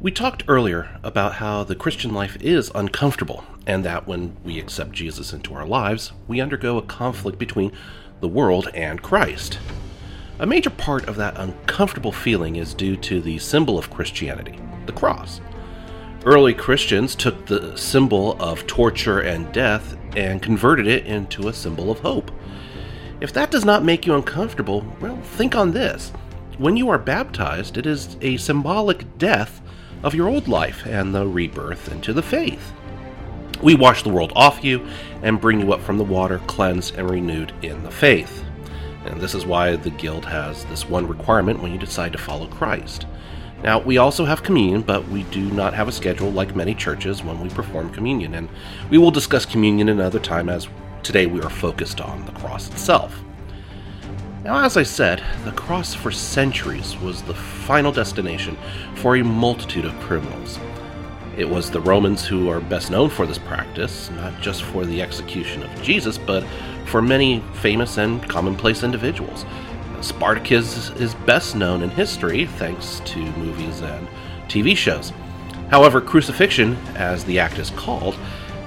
We talked earlier about how the Christian life is uncomfortable, and that when we accept Jesus into our lives, we undergo a conflict between the world and Christ. A major part of that uncomfortable feeling is due to the symbol of Christianity, the cross. Early Christians took the symbol of torture and death and converted it into a symbol of hope. If that does not make you uncomfortable, well, think on this. When you are baptized, it is a symbolic death of your old life and the rebirth into the faith. We wash the world off you and bring you up from the water, cleansed and renewed in the faith. And this is why the Guild has this one requirement when you decide to follow Christ. Now, we also have communion, but we do not have a schedule like many churches when we perform communion, and we will discuss communion another time as today we are focused on the cross itself. Now, as I said, the cross for centuries was the final destination for a multitude of criminals. It was the Romans who are best known for this practice, not just for the execution of Jesus, but for many famous and commonplace individuals. Spartacus is best known in history thanks to movies and TV shows. However, crucifixion, as the act is called,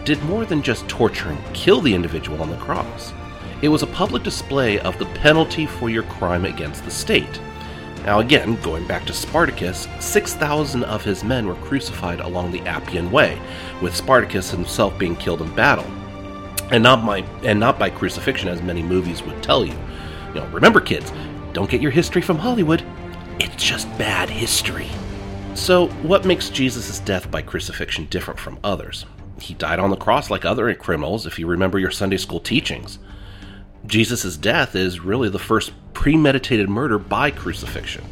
did more than just torture and kill the individual on the cross. It was a public display of the penalty for your crime against the state. Now, again, going back to Spartacus, 6,000 of his men were crucified along the Appian Way, with Spartacus himself being killed in battle. And not, by, and not by crucifixion, as many movies would tell you. You know, remember, kids, don't get your history from Hollywood. It's just bad history. So, what makes Jesus' death by crucifixion different from others? He died on the cross like other criminals, if you remember your Sunday school teachings. Jesus' death is really the first premeditated murder by crucifixion.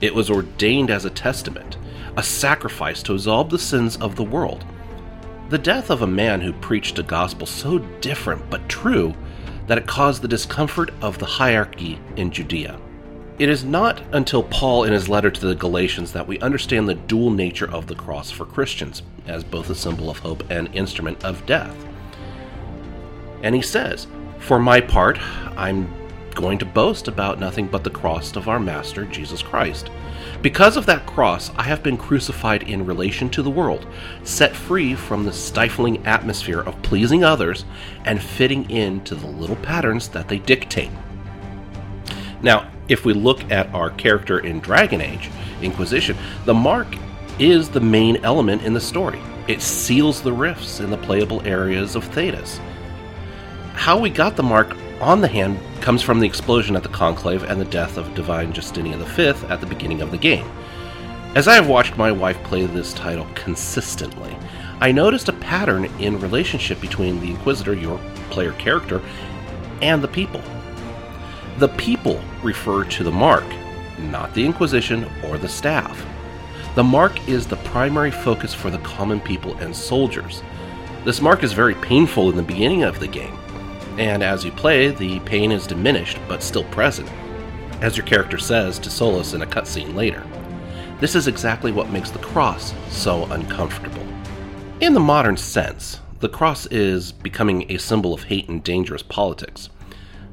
It was ordained as a testament, a sacrifice to absolve the sins of the world. The death of a man who preached a gospel so different but true that it caused the discomfort of the hierarchy in Judea. It is not until Paul, in his letter to the Galatians, that we understand the dual nature of the cross for Christians, as both a symbol of hope and instrument of death. And he says, for my part, I'm going to boast about nothing but the cross of our Master, Jesus Christ. Because of that cross, I have been crucified in relation to the world, set free from the stifling atmosphere of pleasing others and fitting into the little patterns that they dictate. Now, if we look at our character in Dragon Age, Inquisition, the mark is the main element in the story. It seals the rifts in the playable areas of Thedas how we got the mark on the hand comes from the explosion at the Conclave and the death of Divine Justinian V at the beginning of the game. As I have watched my wife play this title consistently, I noticed a pattern in relationship between the Inquisitor, your player character, and the people. The people refer to the mark, not the Inquisition or the staff. The mark is the primary focus for the common people and soldiers. This mark is very painful in the beginning of the game, and as you play, the pain is diminished but still present, as your character says to Solas in a cutscene later. This is exactly what makes the cross so uncomfortable. In the modern sense, the cross is becoming a symbol of hate and dangerous politics.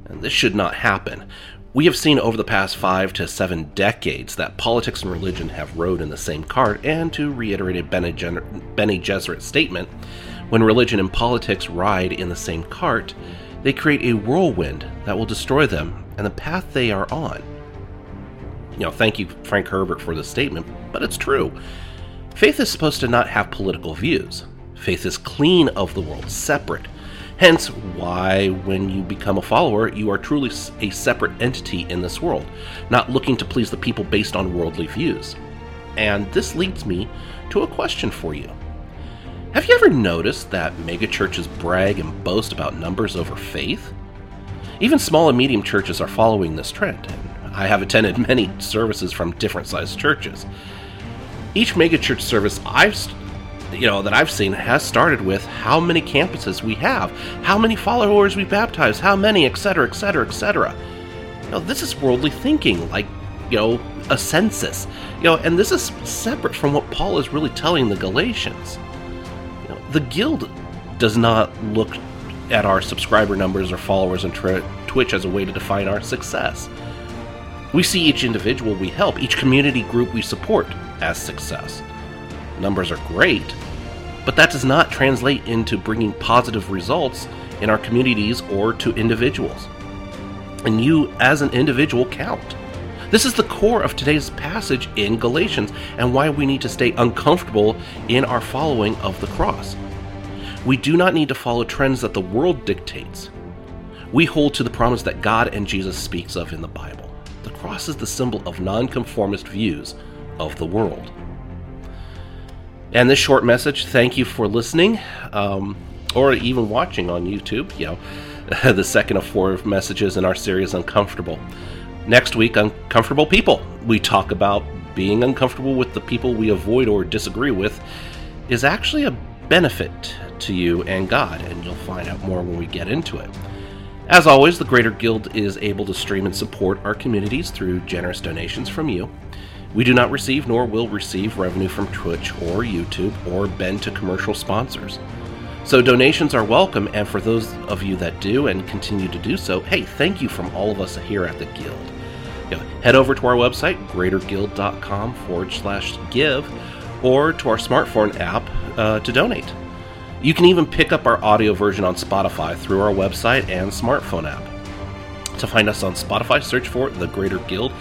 And this should not happen. We have seen over the past five to seven decades that politics and religion have rode in the same cart, and to reiterate a Bene Gesserit statement, when religion and politics ride in the same cart, they create a whirlwind that will destroy them and the path they are on. You know, thank you, Frank Herbert, for this statement, but it's true. Faith is supposed to not have political views. Faith is clean of the world, separate. Hence, why, when you become a follower, you are truly a separate entity in this world, not looking to please the people based on worldly views. And this leads me to a question for you. Have you ever noticed that megachurches brag and boast about numbers over faith? Even small and medium churches are following this trend, and I have attended many services from different sized churches. Each megachurch service I've you know that I've seen has started with how many campuses we have, how many followers we baptize, how many, etc., etc., etc. You know, this is worldly thinking, like you know, a census. You know, and this is separate from what Paul is really telling the Galatians the guild does not look at our subscriber numbers or followers on Twitch as a way to define our success. We see each individual we help, each community group we support as success. Numbers are great, but that does not translate into bringing positive results in our communities or to individuals. And you, as an individual, count. This is the core of today's passage in Galatians and why we need to stay uncomfortable in our following of the cross. We do not need to follow trends that the world dictates. We hold to the promise that God and Jesus speaks of in the Bible. The cross is the symbol of nonconformist views of the world. And this short message, thank you for listening um, or even watching on YouTube. You know, the second of four messages in our series, Uncomfortable. Next week, Uncomfortable People. We talk about being uncomfortable with the people we avoid or disagree with is actually a benefit to you and God, and you'll find out more when we get into it. As always, the Greater Guild is able to stream and support our communities through generous donations from you. We do not receive nor will receive revenue from Twitch or YouTube or bend to commercial sponsors. So donations are welcome, and for those of you that do and continue to do so, hey, thank you from all of us here at the Guild. You know, head over to our website, greaterguild.com forward slash give, or to our smartphone app uh, to donate. You can even pick up our audio version on Spotify through our website and smartphone app. To find us on Spotify, search for The Greater Guild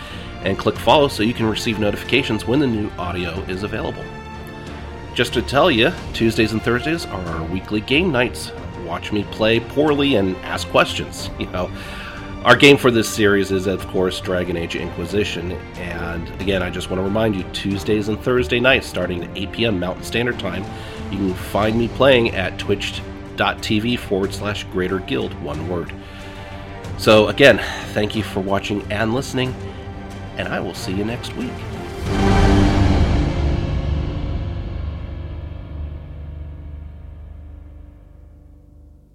and click follow so you can receive notifications when the new audio is available. Just to tell you, Tuesdays and Thursdays are our weekly game nights. Watch me play poorly and ask questions. You know, our game for this series is, of course, Dragon Age Inquisition. And again, I just want to remind you Tuesdays and Thursday nights, starting at 8 p.m. Mountain Standard Time, you can find me playing at twitch.tv forward slash greater guild, one word. So, again, thank you for watching and listening, and I will see you next week.